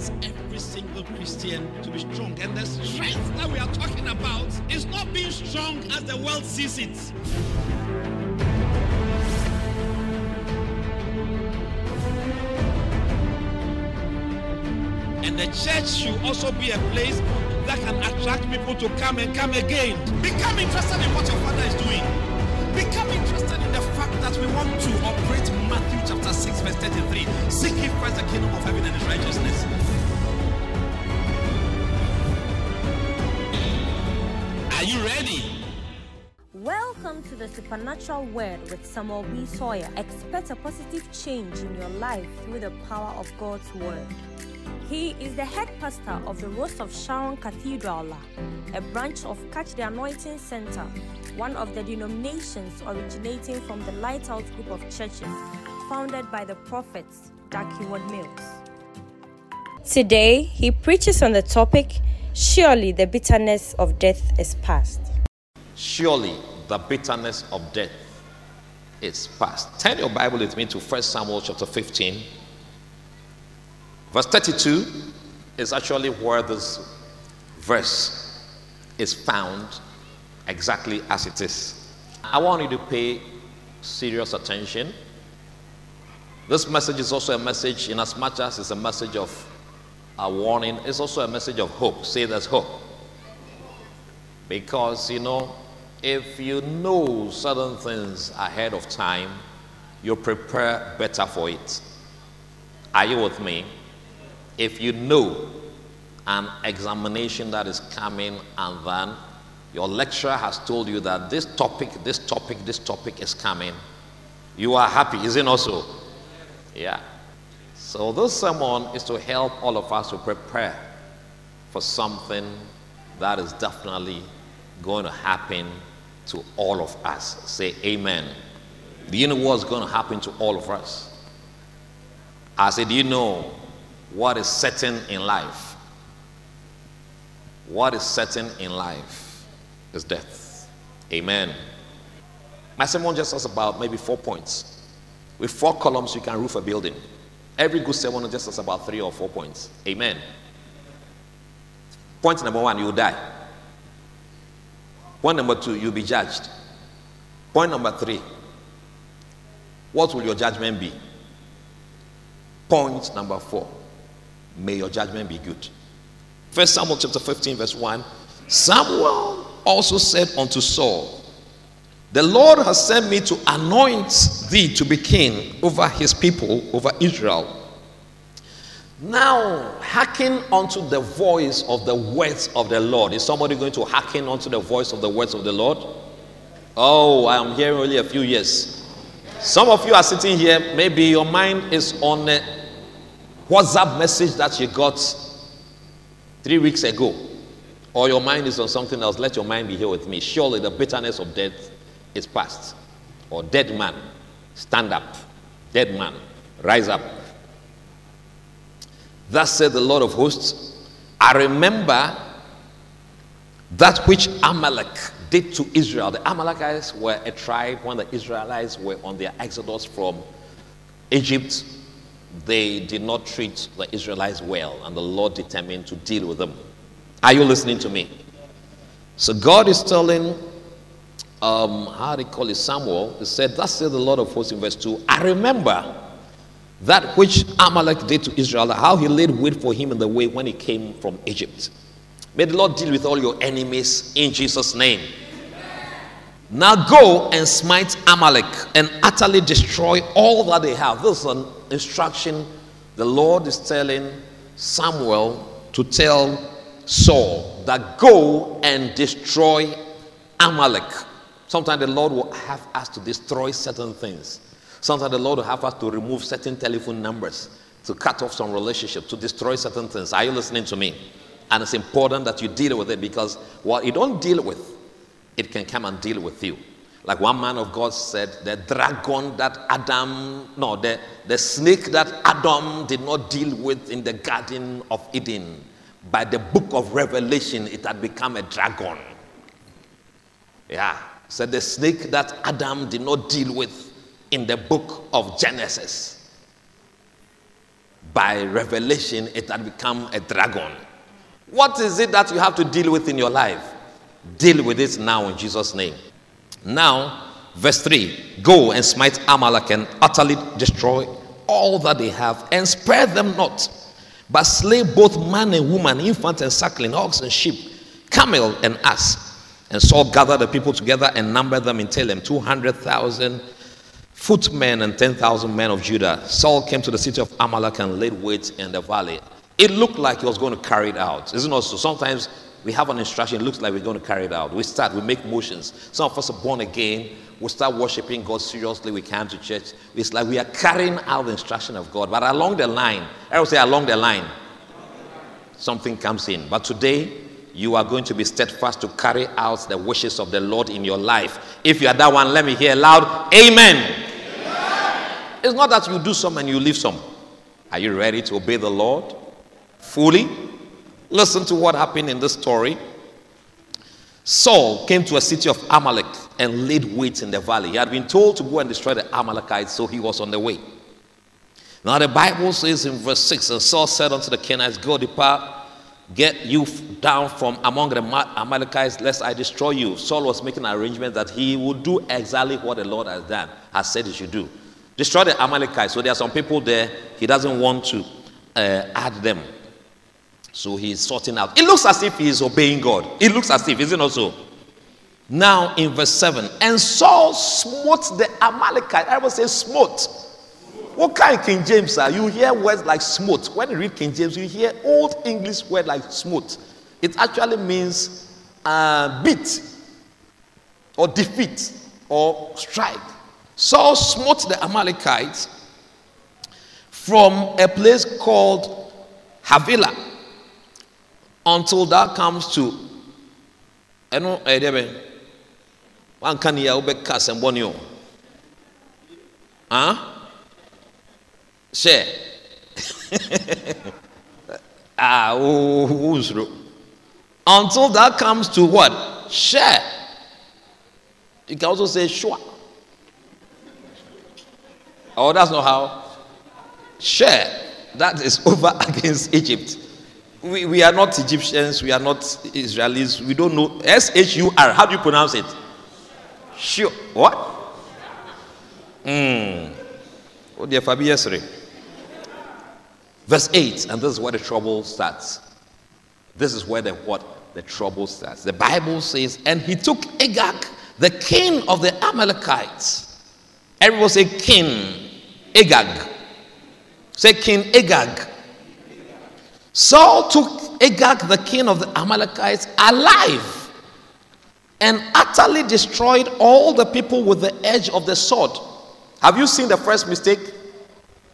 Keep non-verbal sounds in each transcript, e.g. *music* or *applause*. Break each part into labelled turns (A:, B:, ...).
A: Wants every single Christian to be strong. And the strength that we are talking about is not being strong as the world sees it. And the church should also be a place that can attract people to come and come again. Become interested in what your father is doing. Become interested in the fact that we want to operate Matthew chapter 6, verse 33. Seek ye first the kingdom of heaven and his righteousness. You ready?
B: Welcome to the Supernatural Word with Samuel B. Sawyer. Expect a positive change in your life through the power of God's Word. He is the head pastor of the Rose of Sharon Cathedral, a branch of Catch the Anointing Center, one of the denominations originating from the Lighthouse Group of Churches, founded by the prophets Heward Mills. Today, he preaches on the topic Surely the bitterness of death is past.
C: Surely the bitterness of death is past. Turn your Bible with me to 1 Samuel chapter 15. Verse 32 is actually where this verse is found exactly as it is. I want you to pay serious attention. This message is also a message, in as much as it's a message of a warning, it's also a message of hope. Say there's hope. Because, you know, if you know certain things ahead of time, you prepare better for it. Are you with me? if you know an examination that is coming and then your lecturer has told you that this topic, this topic, this topic is coming, you are happy, is it also? Yeah. So this sermon is to help all of us to prepare for something that is definitely going to happen to all of us. Say amen. Do you know what's going to happen to all of us? I said, do you know what is certain in life. What is certain in life is death. Amen. My sermon just has about maybe four points. With four columns, you can roof a building. Every good sermon just has about three or four points. Amen. Point number one, you'll die. Point number two, you'll be judged. Point number three, what will your judgment be? Point number four, may your judgment be good. First Samuel chapter 15, verse 1. Samuel also said unto Saul, The Lord has sent me to anoint thee to be king over his people, over Israel. Now, hearken unto the voice of the words of the Lord. Is somebody going to hearken unto the voice of the words of the Lord? Oh, I am hearing only a few years. Some of you are sitting here, maybe your mind is on a WhatsApp message that you got three weeks ago, or your mind is on something else, let your mind be here with me. Surely the bitterness of death is past. Or dead man, stand up. Dead man, rise up. Thus said the Lord of hosts, I remember that which Amalek did to Israel. The Amalekites were a tribe when the Israelites were on their exodus from Egypt they did not treat the Israelites well, and the Lord determined to deal with them. Are you listening to me? So God is telling, um, how do you call it, Samuel, he said, Thus said the Lord of hosts in verse 2, I remember that which Amalek did to Israel, how he laid wait for him in the way when he came from Egypt. May the Lord deal with all your enemies in Jesus' name. Now go and smite Amalek and utterly destroy all that they have. This is an instruction the Lord is telling Samuel to tell Saul that go and destroy Amalek. Sometimes the Lord will have us to destroy certain things. Sometimes the Lord will have us to remove certain telephone numbers, to cut off some relationship, to destroy certain things. Are you listening to me? And it's important that you deal with it because what you don't deal with, it can come and deal with you. Like one man of God said, the dragon that Adam, no, the, the snake that Adam did not deal with in the Garden of Eden, by the book of Revelation, it had become a dragon. Yeah. Said the snake that Adam did not deal with in the book of Genesis. by revelation, it had become a dragon. What is it that you have to deal with in your life? Deal with it now in Jesus' name. Now, verse 3 Go and smite Amalek and utterly destroy all that they have, and spare them not, but slay both man and woman, infant and suckling, ox and sheep, camel and ass. And Saul gathered the people together and numbered them in Telaim, 200,000 footmen and 10,000 men of Judah. Saul came to the city of Amalek and laid wait in the valley. It looked like he was going to carry it out. Isn't it so? Sometimes we have an instruction, it looks like we're going to carry it out. We start, we make motions. Some of us are born again. We start worshiping God seriously. We come to church. It's like we are carrying out the instruction of God. But along the line, I would say along the line, something comes in. But today, you are going to be steadfast to carry out the wishes of the Lord in your life. If you are that one, let me hear loud, Amen. It's not that you do some and you leave some. Are you ready to obey the Lord fully? Listen to what happened in this story. Saul came to a city of Amalek and laid wait in the valley. He had been told to go and destroy the Amalekites, so he was on the way. Now, the Bible says in verse 6 And Saul said unto the Kenites, Go, depart, get you down from among the Amalekites, lest I destroy you. Saul was making an arrangement that he would do exactly what the Lord has done, has said he should do destroy the Amalekites. So there are some people there, he doesn't want to uh, add them. So he's sorting out. It looks as if he is obeying God. It looks as if, isn't it also? Now in verse 7, and Saul smote the Amalekite. I will say smote. What kind of King James are? You hear words like smote. When you read King James, you hear old English word like smote. It actually means uh, beat or defeat or strike. Saul smote the Amalekites from a place called Havilah until that comes to asɛmbɔne o ah hyɛ *laughs* ah until that comes to what share you can also say sure Oh, that's not how. Share. That is *laughs* over *laughs* against Egypt. We, we are not Egyptians. We are not Israelis. We don't know. S H U R. How do you pronounce it? Sure. What? Hmm. Oh, dear Fabi Yesri. Verse 8, and this is where the trouble starts. This is where the what? The trouble starts. The Bible says, and he took Agag, the king of the Amalekites Everyone say King Agag. Say King Agag. Saul took Agag, the king of the Amalekites, alive and utterly destroyed all the people with the edge of the sword. Have you seen the first mistake?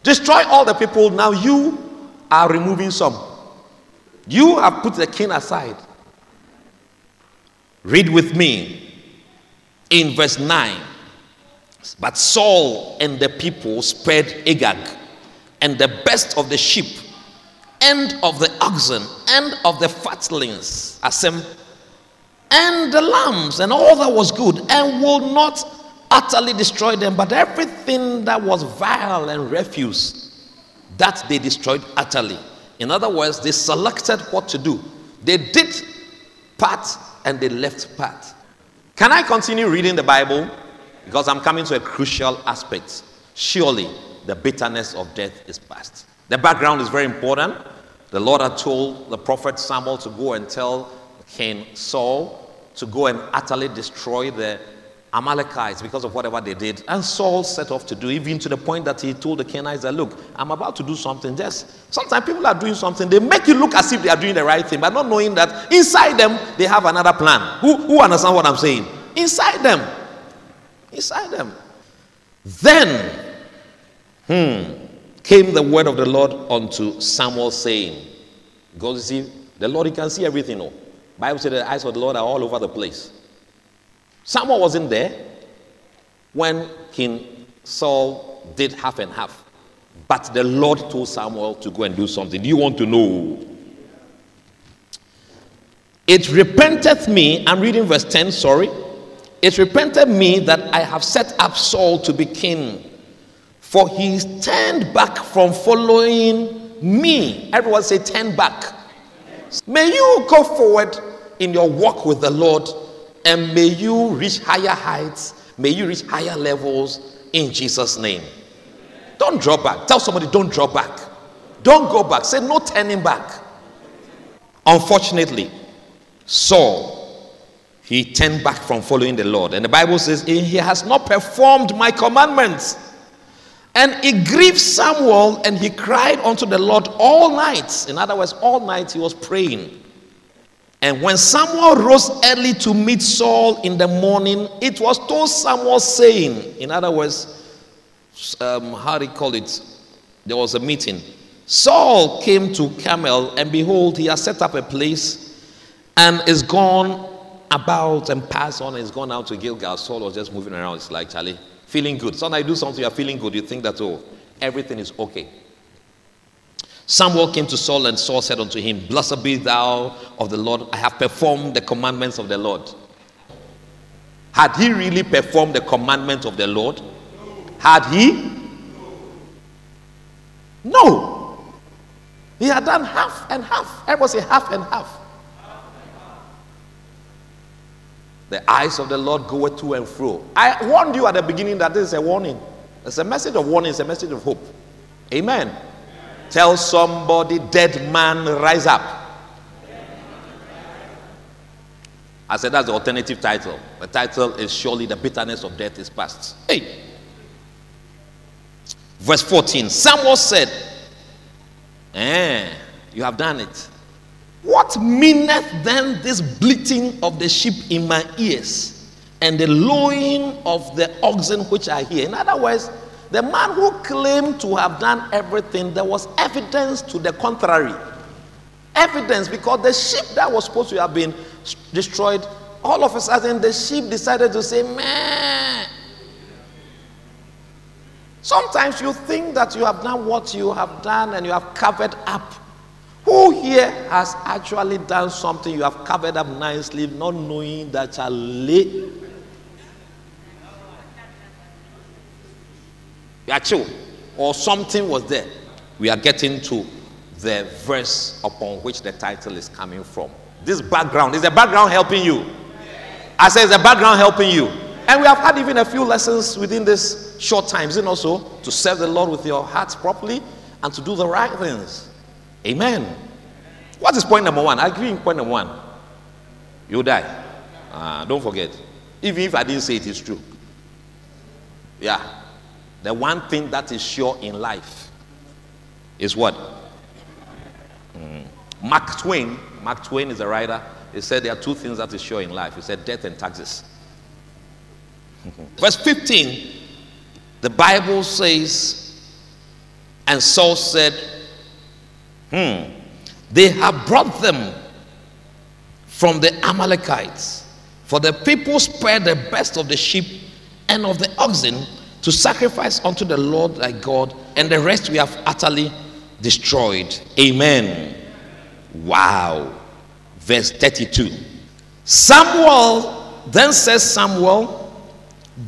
C: Destroy all the people. Now you are removing some. You have put the king aside. Read with me in verse 9. But Saul and the people spared Agag and the best of the sheep and of the oxen and of the fatlings, Asem, and the lambs and all that was good, and will not utterly destroy them, but everything that was vile and refuse, that they destroyed utterly. In other words, they selected what to do. They did part and they left part. Can I continue reading the Bible? Because I'm coming to a crucial aspect. Surely the bitterness of death is past. The background is very important. The Lord had told the prophet Samuel to go and tell King Saul to go and utterly destroy the Amalekites because of whatever they did. And Saul set off to do, even to the point that he told the Kenites that, look, I'm about to do something. Just sometimes people are doing something, they make you look as if they are doing the right thing, but not knowing that inside them they have another plan. Who, who understand what I'm saying? Inside them inside them. Then hmm, came the word of the Lord unto Samuel, saying, Because you see, the Lord, he can see everything. Oh. Bible said the eyes of the Lord are all over the place. Samuel wasn't there when King Saul did half and half. But the Lord told Samuel to go and do something. Do you want to know? It repenteth me. I'm reading verse 10, sorry. It repented me that I have set up Saul to be king, for he turned back from following me. Everyone say, turn back. May you go forward in your walk with the Lord and may you reach higher heights. May you reach higher levels in Jesus' name. Don't draw back. Tell somebody, don't draw back. Don't go back. Say, no turning back. Unfortunately, Saul, he turned back from following the Lord. And the Bible says, He has not performed my commandments. And he grieved Samuel, and he cried unto the Lord all night. In other words, all night he was praying. And when Samuel rose early to meet Saul in the morning, it was told Samuel, saying, in other words, um, how do you call it? There was a meeting. Saul came to Carmel, and behold, he has set up a place and is gone about and passed on and is gone out to Gilgal. Saul was just moving around. It's like, Charlie, feeling good. Sometimes you do something, you're feeling good. You think that, oh, everything is okay. Samuel came to Saul, and Saul said unto him, Blessed be thou of the Lord. I have performed the commandments of the Lord. Had he really performed the commandments of the Lord? No. Had he? No. He had done half and half. Everybody say half and half. The eyes of the Lord go to and fro. I warned you at the beginning that this is a warning. It's a message of warning, it's a message of hope. Amen. Tell somebody, dead man, rise up. I said that's the alternative title. The title is Surely the Bitterness of Death is Past. Hey. Verse 14 Samuel said, Eh, you have done it. What meaneth then this bleating of the sheep in my ears and the lowing of the oxen which I hear? In other words, the man who claimed to have done everything, there was evidence to the contrary. Evidence because the sheep that was supposed to have been destroyed, all of a sudden the sheep decided to say, man. Sometimes you think that you have done what you have done and you have covered up. Who here has actually done something you have covered up nicely, not knowing that shall Yacho, or something was there. We are getting to the verse upon which the title is coming from. This background is the background helping you. I say, is the background helping you? And we have had even a few lessons within this short time, isn't also to serve the Lord with your hearts properly and to do the right things. Amen. What is point number one? I agree in point number one. You die. Uh, don't forget. Even if I didn't say it, it's true. Yeah. The one thing that is sure in life is what? Mm. Mark Twain, Mark Twain is a writer. He said there are two things that is sure in life. He said death and taxes. *laughs* Verse 15, the Bible says, and Saul said, Hmm, they have brought them from the Amalekites. For the people spared the best of the sheep and of the oxen to sacrifice unto the Lord thy God, and the rest we have utterly destroyed. Amen. Wow. Verse 32. Samuel then says, Samuel,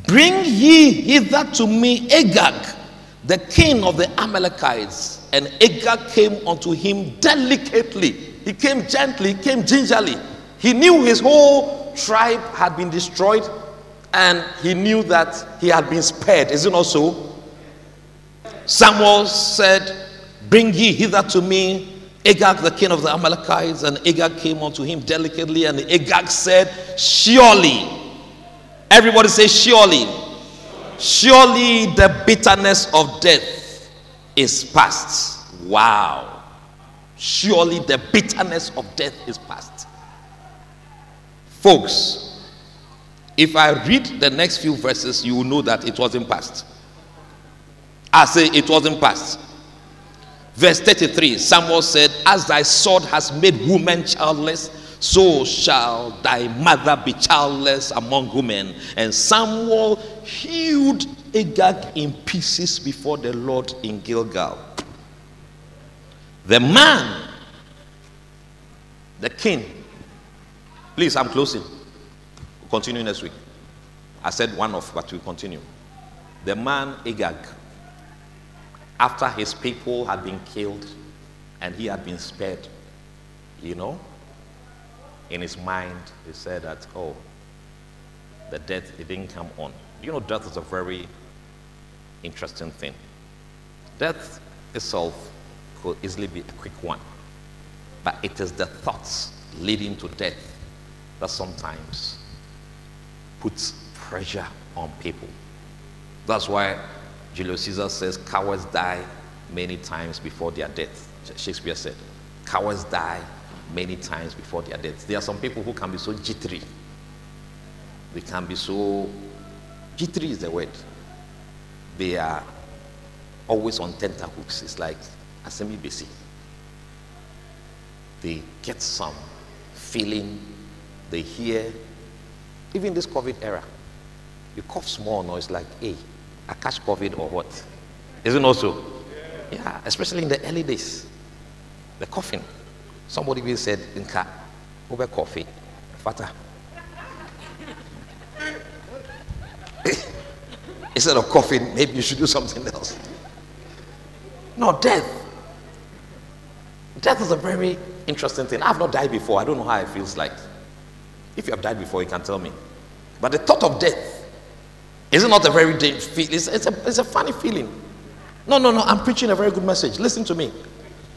C: Bring ye hither to me Agag, the king of the Amalekites. And Agag came unto him delicately. He came gently, he came gingerly. He knew his whole tribe had been destroyed, and he knew that he had been spared. Is it not so? Samuel said, Bring ye hither to me Agag, the king of the Amalekites. And Agag came unto him delicately, and Agag said, Surely Everybody say, surely. Surely the bitterness of death is past. Wow. Surely the bitterness of death is past. Folks, if I read the next few verses, you will know that it wasn't past. I say it wasn't past. Verse 33 Samuel said, As thy sword has made women childless, so shall thy mother be childless among women. And Samuel hewed Agag in pieces before the Lord in Gilgal. The man, the king, please, I'm closing. Continue next week. I said one off, but we'll continue. The man, Agag, after his people had been killed, and he had been spared, you know, in his mind, he said that, oh, the death, it didn't come on. You know, death is a very interesting thing. Death itself could easily be a quick one, but it is the thoughts leading to death that sometimes puts pressure on people. That's why Julius Caesar says cowards die many times before their death. Shakespeare said, cowards die many times before their death. There are some people who can be so jittery. They can be so, jittery is the word. They are always on tenterhooks. It's like a semi busy. They get some feeling, they hear. Even this COVID era, you cough small noise like, hey, I catch COVID or what? Isn't also? Yeah, especially in the early days. The coughing. Somebody even said in car, over coffee, fata. *laughs* Instead of coughing, maybe you should do something else. No, death. Death is a very interesting thing. I've not died before. I don't know how it feels like. If you have died before, you can tell me. But the thought of death is not a very? It's, it's, a, it's a funny feeling. No, no, no. I'm preaching a very good message. Listen to me.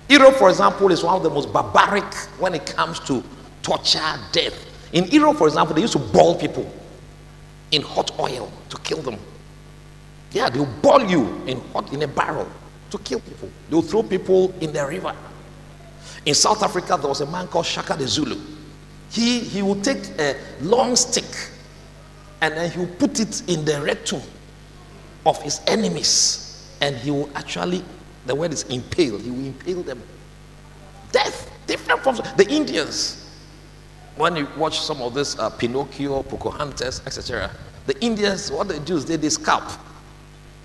C: Europe, for example, is one of the most barbaric when it comes to torture, death. In Europe, for example, they used to boil people in hot oil to kill them. Yeah, they'll boil you in hot in a barrel to kill people. They'll throw people in the river. In South Africa, there was a man called Shaka the Zulu. He, he would take a long stick and then he will put it in the rectum of his enemies and he will actually, the word is impale, he will impale them. Death, different from the Indians. When you watch some of this uh, Pinocchio, Pocahontas, etc., the Indians, what they do is they, they scalp.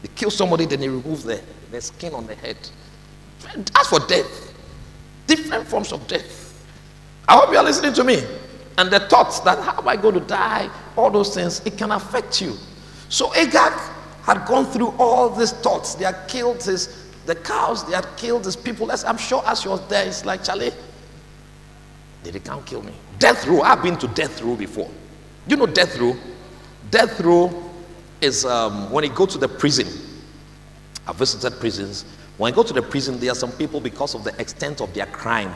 C: They kill somebody, then they remove the, the skin on the head. As for death, different forms of death. I hope you are listening to me. And the thoughts that how am I going to die, all those things, it can affect you. So Agag had gone through all these thoughts. They had killed his the cows, they had killed his people. As I'm sure as he was there, it's like Charlie, they, can't kill me. Death row. I've been to death row before. You know death row? Death row is um, when you go to the prison. I visited prisons. When you go to the prison, there are some people, because of the extent of their crime,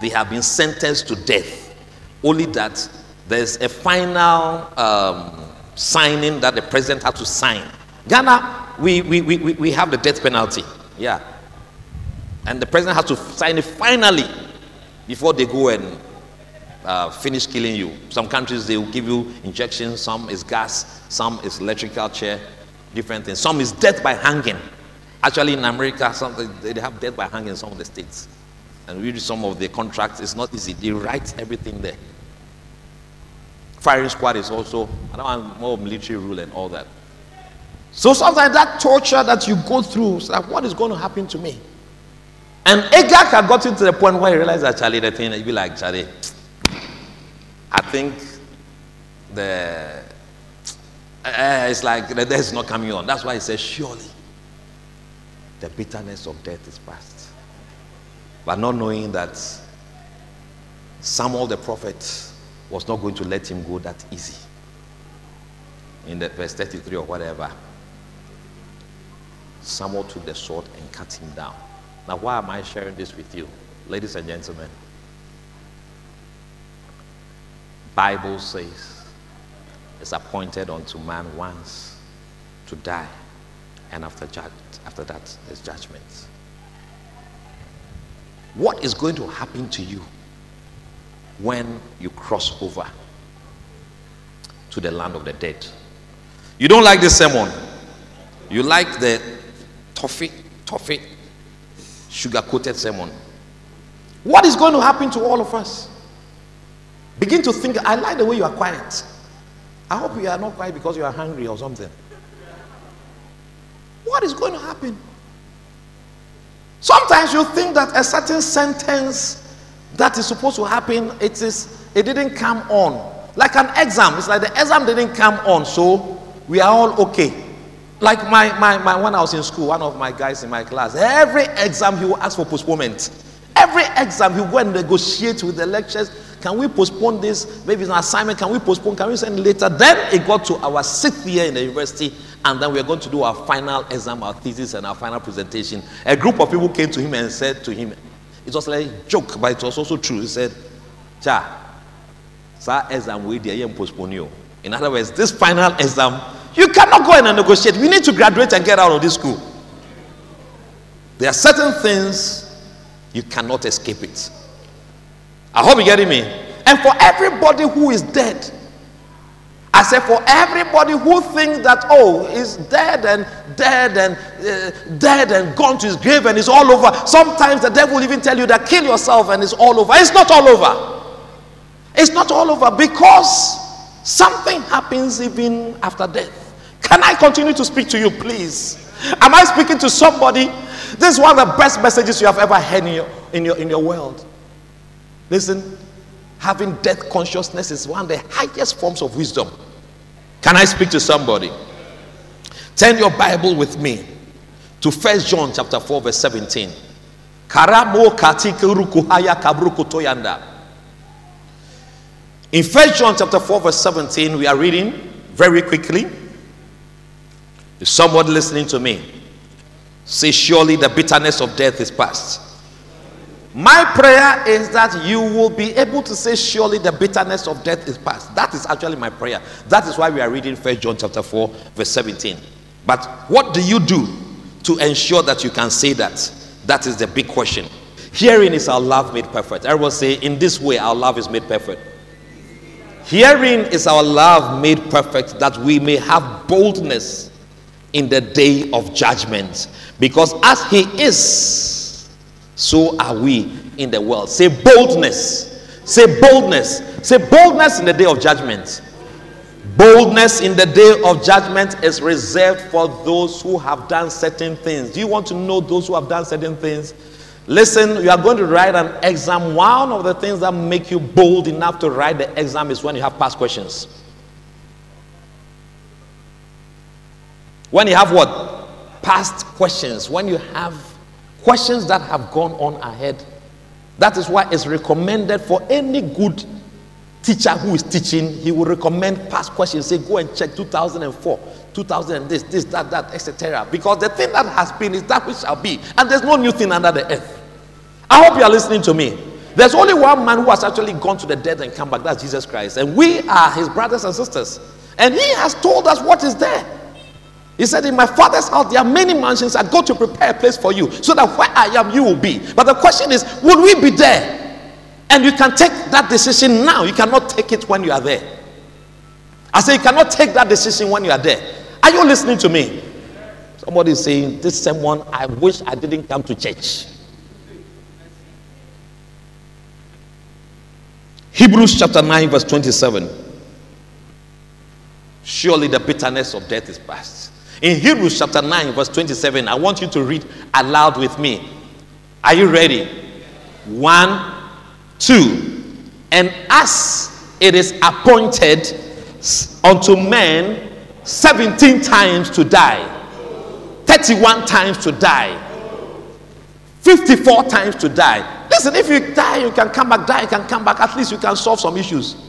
C: they have been sentenced to death. Only that there's a final um, signing that the president had to sign. Ghana, we, we, we, we have the death penalty. Yeah. And the president has to sign it finally before they go and uh, finish killing you. Some countries they will give you injections, some is gas, some is electrical chair, different things. Some is death by hanging. Actually, in America, some, they have death by hanging in some of the states. And read some of the contracts, it's not easy. They write everything there. Firing squad is also, I don't want more military rule and all that. So sometimes that torture that you go through, it's like, what is going to happen to me? And Agag had gotten to the point where he realized that Charlie, the thing, he'd be like, Charlie, I think the uh, it's like the death is not coming on. That's why he says, surely the bitterness of death is past. But not knowing that Samuel the prophet was not going to let him go that easy. In the verse 33 or whatever, Samuel took the sword and cut him down. Now, why am I sharing this with you? Ladies and gentlemen, Bible says it's appointed unto man once to die, and after, after that, there's judgment. What is going to happen to you when you cross over to the land of the dead? You don't like this sermon. You like the toffee, toffee, sugar coated sermon. What is going to happen to all of us? Begin to think. I like the way you are quiet. I hope you are not quiet because you are hungry or something. What is going to happen? Sometimes you think that a certain sentence that is supposed to happen, it is it didn't come on. Like an exam. It's like the exam didn't come on, so we are all okay. Like my, my, my when I was in school, one of my guys in my class, every exam he will ask for postponement. every exam, he go and negotiate with the lecturers. Can we postpone this? Maybe it's an assignment. Can we postpone? Can we send later? Then it got to our sixth year in the university, and then we are going to do our final exam, our thesis, and our final presentation. A group of people came to him and said to him, it was like a joke, but it was also true. He said, Cha, sir, exam we dare postpone you. In other words, this final exam, you cannot go in and negotiate. We need to graduate and get out of this school. There are certain things you cannot escape it. I hope you're getting me. And for everybody who is dead, I said, for everybody who thinks that, oh, he's dead and dead and uh, dead and gone to his grave and it's all over. Sometimes the devil will even tell you that kill yourself and it's all over. It's not all over. It's not all over because something happens even after death. Can I continue to speak to you, please? Am I speaking to somebody? This is one of the best messages you have ever heard in your, in your, in your world. Listen, having death consciousness is one of the highest forms of wisdom. Can I speak to somebody? Turn your Bible with me to First John chapter 4, verse 17. In First John chapter 4, verse 17, we are reading very quickly. Is somebody listening to me? Say, surely the bitterness of death is past. My prayer is that you will be able to say, surely the bitterness of death is past. That is actually my prayer. That is why we are reading First John chapter 4, verse 17. But what do you do to ensure that you can say that? That is the big question. Hearing is our love made perfect. Everyone say, in this way, our love is made perfect. Hearing is our love made perfect that we may have boldness in the day of judgment. Because as He is, so are we in the world. Say boldness. Say boldness. Say boldness in the day of judgment. Boldness in the day of judgment is reserved for those who have done certain things. Do you want to know those who have done certain things? Listen, you are going to write an exam. One of the things that make you bold enough to write the exam is when you have past questions. When you have what? Past questions. When you have questions that have gone on ahead. That is why it's recommended for any good teacher who is teaching, he will recommend past questions. Say, go and check 2004, 2000, this, this, that, that, etc. Because the thing that has been is that which shall be. And there's no new thing under the earth. I hope you are listening to me. There's only one man who has actually gone to the dead and come back. That's Jesus Christ. And we are his brothers and sisters. And he has told us what is there. He said, In my father's house, there are many mansions. I go to prepare a place for you so that where I am, you will be. But the question is, will we be there? And you can take that decision now. You cannot take it when you are there. I say, you cannot take that decision when you are there. Are you listening to me? Somebody is saying, This someone, I wish I didn't come to church. Hebrews chapter 9, verse 27. Surely the bitterness of death is past. In Hebrews chapter 9, verse 27, I want you to read aloud with me. Are you ready? One, two. And as it is appointed unto men 17 times to die, 31 times to die, 54 times to die. Listen, if you die, you can come back, die, you can come back, at least you can solve some issues.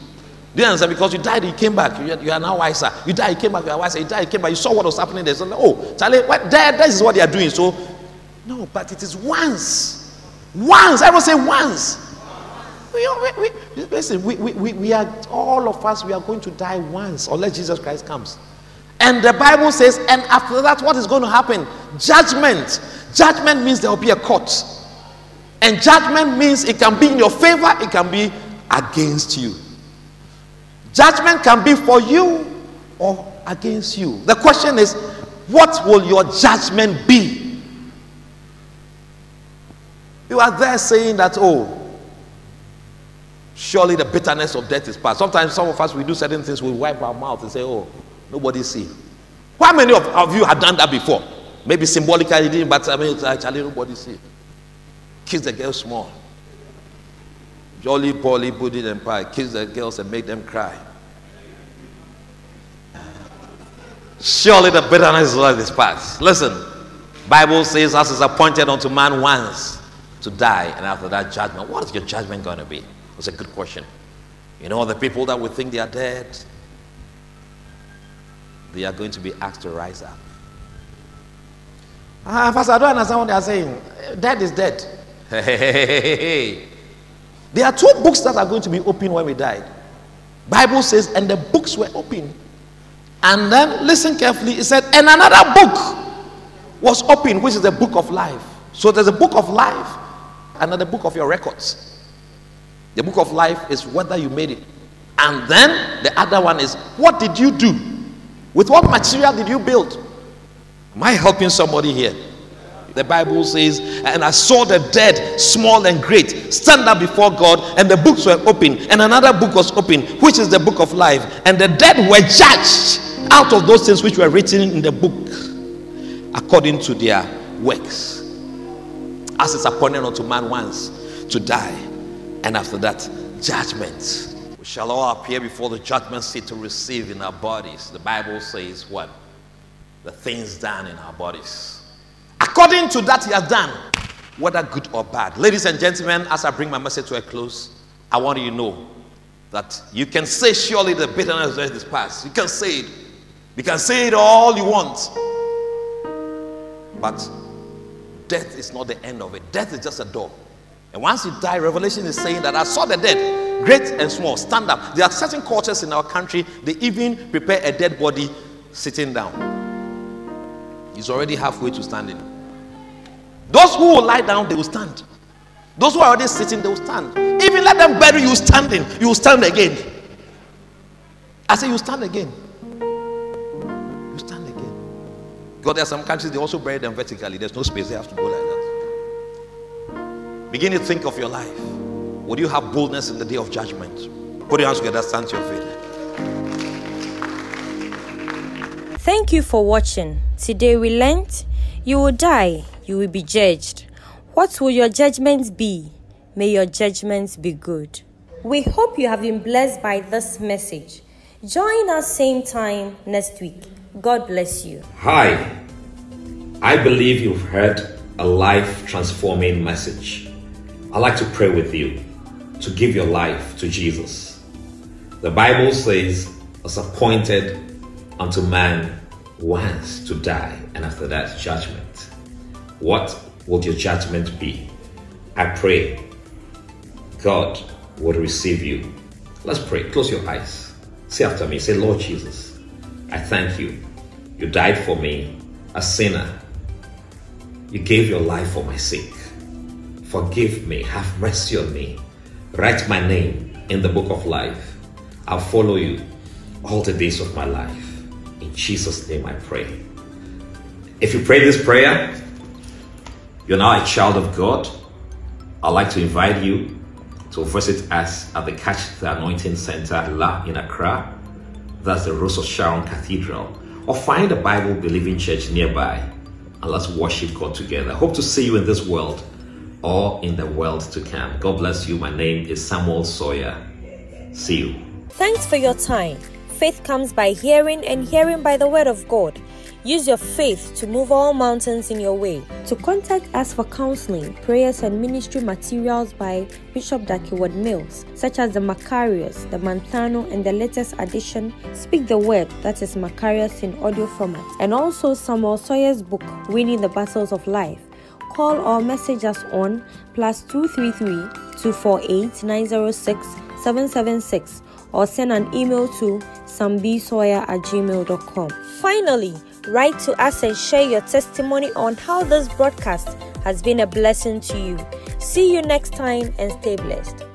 C: Do you understand? Because you died, you came back. You, you are now wiser. You died, you came back, you are wiser. You died, you came back. You saw what was happening there. So, oh, Charlie, what, this is what they are doing. So, no, but it is once. Once. Everyone say once. We, we, we, listen, we, we, we are, all of us, we are going to die once unless Jesus Christ comes. And the Bible says, and after that, what is going to happen? Judgment. Judgment means there will be a court. And judgment means it can be in your favor, it can be against you. Judgment can be for you or against you. The question is, what will your judgment be? You are there saying that, oh, surely the bitterness of death is past. Sometimes some of us, we do certain things, we wipe our mouth and say, oh, nobody see. How many of, of you have done that before? Maybe symbolically, but I mean, actually nobody see. Kiss the girl small. Jolly Polly pudding and pie, kiss the girls and make them cry. Surely the bitterness of life is past. Listen, Bible says, as is appointed unto man once,
D: to die, and after that, judgment. What is your judgment going to be? It's a good question. You know, the people that we think they are dead, they are going to be asked to rise up.
C: Ah, Pastor, I don't understand what they are saying. Dead is dead.
D: Hey, hey, hey, hey, hey.
C: There are two books that are going to be open when we died. Bible says, and the books were open. And then listen carefully. It said, and another book was open, which is the book of life. So there's a book of life, and another book of your records. The book of life is whether you made it. And then the other one is what did you do? With what material did you build? Am I helping somebody here? The Bible says, and I saw the dead, small and great, stand up before God, and the books were open, and another book was open, which is the book of life. And the dead were judged out of those things which were written in the book according to their works. As it's appointed unto man once to die, and after that, judgment. We shall all appear before the judgment seat to receive in our bodies. The Bible says what? The things done in our bodies according to that he has done, whether good or bad. Ladies and gentlemen, as I bring my message to a close, I want you to know that you can say, Surely the bitterness is past. You can say it. You can say it all you want. But death is not the end of it, death is just a door. And once you die, Revelation is saying that I saw the dead, great and small, stand up. There are certain cultures in our country, they even prepare a dead body sitting down. He's already halfway to standing. Those who will lie down, they will stand. Those who are already sitting, they will stand. Even let them bury you standing, you will stand again. I say, you stand again. You stand again. God, there are some countries, they also bury them vertically. There's no space, they have to go like that. Begin to think of your life. Would you have boldness in the day of judgment? Put your hands together, stand to your feet.
B: Thank you for watching. Today we learned you will die you will be judged. What will your judgments be? May your judgments be good. We hope you have been blessed by this message. Join us same time next week. God bless you.
D: Hi. I believe you've heard a life transforming message. I'd like to pray with you to give your life to Jesus. The Bible says it's appointed unto man once to die, and after that, judgment. What would your judgment be? I pray God would receive you. Let's pray. Close your eyes. Say after me. Say, Lord Jesus, I thank you. You died for me, a sinner. You gave your life for my sake. Forgive me. Have mercy on me. Write my name in the book of life. I'll follow you all the days of my life. In Jesus' name I pray. If you pray this prayer, you're now a child of God. I'd like to invite you to visit us at the Catch the Anointing Center La in Accra. That's the Rose of Sharon Cathedral. Or find a Bible believing church nearby and let's worship God together. Hope to see you in this world or in the world to come. God bless you. My name is Samuel Sawyer. See you.
B: Thanks for your time. Faith comes by hearing, and hearing by the word of God. Use your faith to move all mountains in your way. To contact us for counseling, prayers, and ministry materials by Bishop Dag Heward-Mills, such as the Makarios, the Manthano, and the latest edition, Speak the Word, that is Makarios in audio format, and also Samuel Sawyer's book, Winning the Battles of Life. Call or message us on plus 233 248 906 776 or send an email to sambsawyer at gmail.com. Finally, Write to us and share your testimony on how this broadcast has been a blessing to you. See you next time and stay blessed.